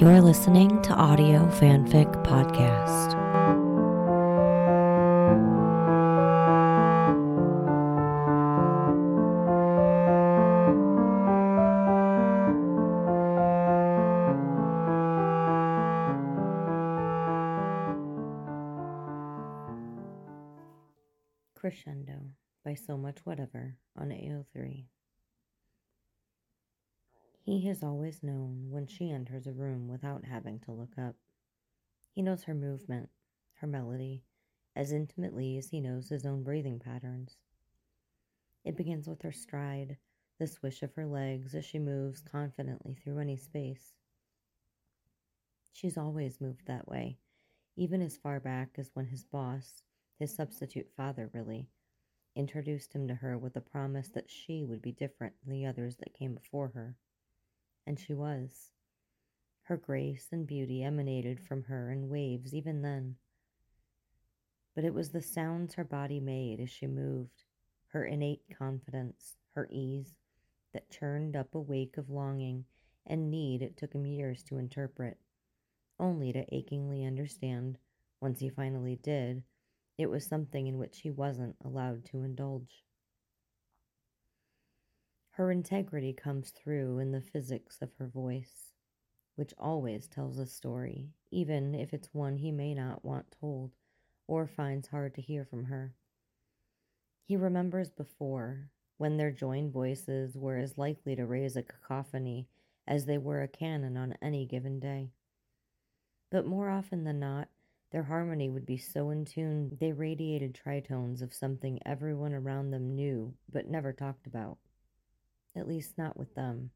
You're listening to Audio Fanfic Podcast. Crescendo by So Much Whatever on AO3. He has always known when she enters a room without having to look up. He knows her movement, her melody, as intimately as he knows his own breathing patterns. It begins with her stride, the swish of her legs as she moves confidently through any space. She's always moved that way, even as far back as when his boss, his substitute father really, introduced him to her with the promise that she would be different than the others that came before her and she was. Her grace and beauty emanated from her in waves even then. But it was the sounds her body made as she moved, her innate confidence, her ease, that churned up a wake of longing and need it took him years to interpret, only to achingly understand, once he finally did, it was something in which he wasn't allowed to indulge. Her integrity comes through in the physics of her voice, which always tells a story, even if it's one he may not want told or finds hard to hear from her. He remembers before, when their joined voices were as likely to raise a cacophony as they were a canon on any given day. But more often than not, their harmony would be so in tune they radiated tritones of something everyone around them knew but never talked about. At least not with them.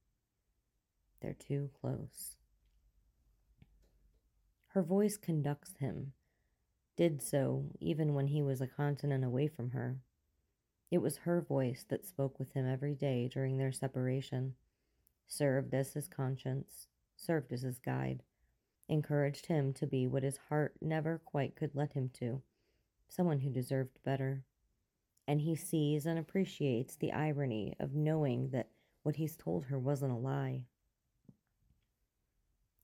They're too close. Her voice conducts him, did so even when he was a continent away from her. It was her voice that spoke with him every day during their separation, served as his conscience, served as his guide, encouraged him to be what his heart never quite could let him to, someone who deserved better and he sees and appreciates the irony of knowing that what he's told her wasn't a lie.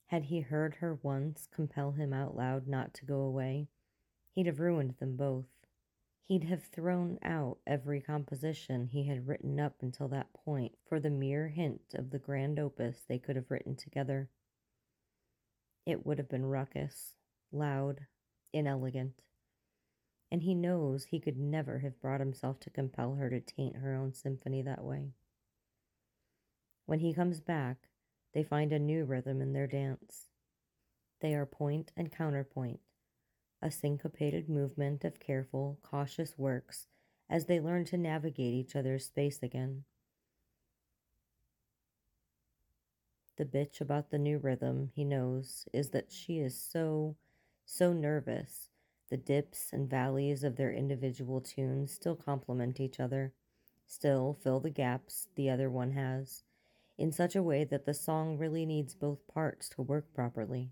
Had he heard her once compel him out loud not to go away, he'd have ruined them both. He'd have thrown out every composition he had written up until that point for the mere hint of the grand opus they could have written together. It would have been ruckus, loud, inelegant and he knows he could never have brought himself to compel her to taint her own symphony that way. When he comes back, they find a new rhythm in their dance. They are point and counterpoint, a syncopated movement of careful, cautious works as they learn to navigate each other's space again. The bitch about the new rhythm, he knows, is that she is so, so nervous the dips and valleys of their individual tunes still complement each other, still fill the gaps the other one has, in such a way that the song really needs both parts to work properly.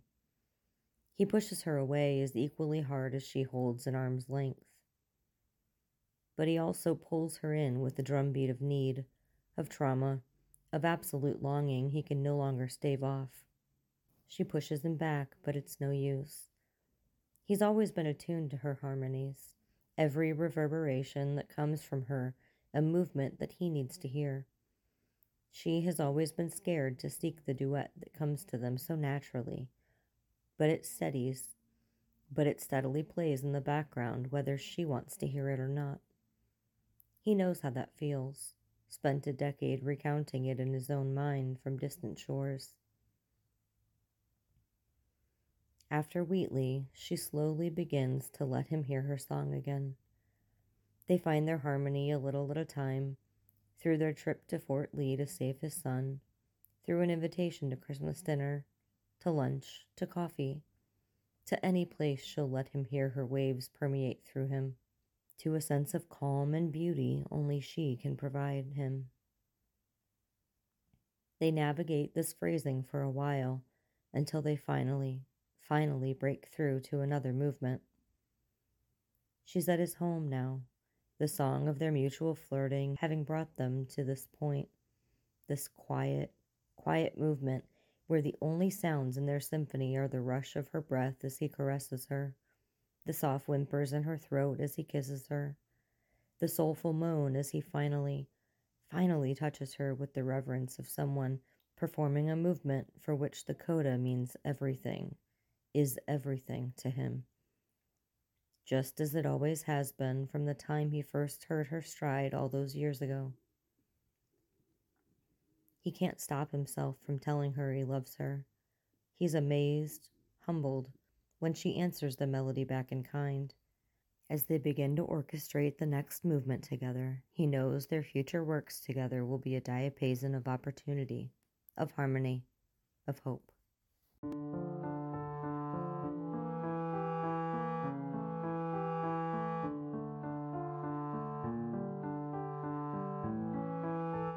He pushes her away as equally hard as she holds an arm's length. But he also pulls her in with the drumbeat of need, of trauma, of absolute longing he can no longer stave off. She pushes him back, but it's no use. He's always been attuned to her harmonies, every reverberation that comes from her a movement that he needs to hear. She has always been scared to seek the duet that comes to them so naturally, but it steadies, but it steadily plays in the background whether she wants to hear it or not. He knows how that feels, spent a decade recounting it in his own mind from distant shores. After Wheatley, she slowly begins to let him hear her song again. They find their harmony a little at a time, through their trip to Fort Lee to save his son, through an invitation to Christmas dinner, to lunch, to coffee, to any place she'll let him hear her waves permeate through him, to a sense of calm and beauty only she can provide him. They navigate this phrasing for a while until they finally finally break through to another movement. She's at his home now, the song of their mutual flirting having brought them to this point, this quiet, quiet movement where the only sounds in their symphony are the rush of her breath as he caresses her, the soft whimpers in her throat as he kisses her, the soulful moan as he finally, finally touches her with the reverence of someone performing a movement for which the coda means everything, is everything to him. Just as it always has been from the time he first heard her stride all those years ago. He can't stop himself from telling her he loves her. He's amazed, humbled, when she answers the melody back in kind. As they begin to orchestrate the next movement together, he knows their future works together will be a diapason of opportunity, of harmony, of hope.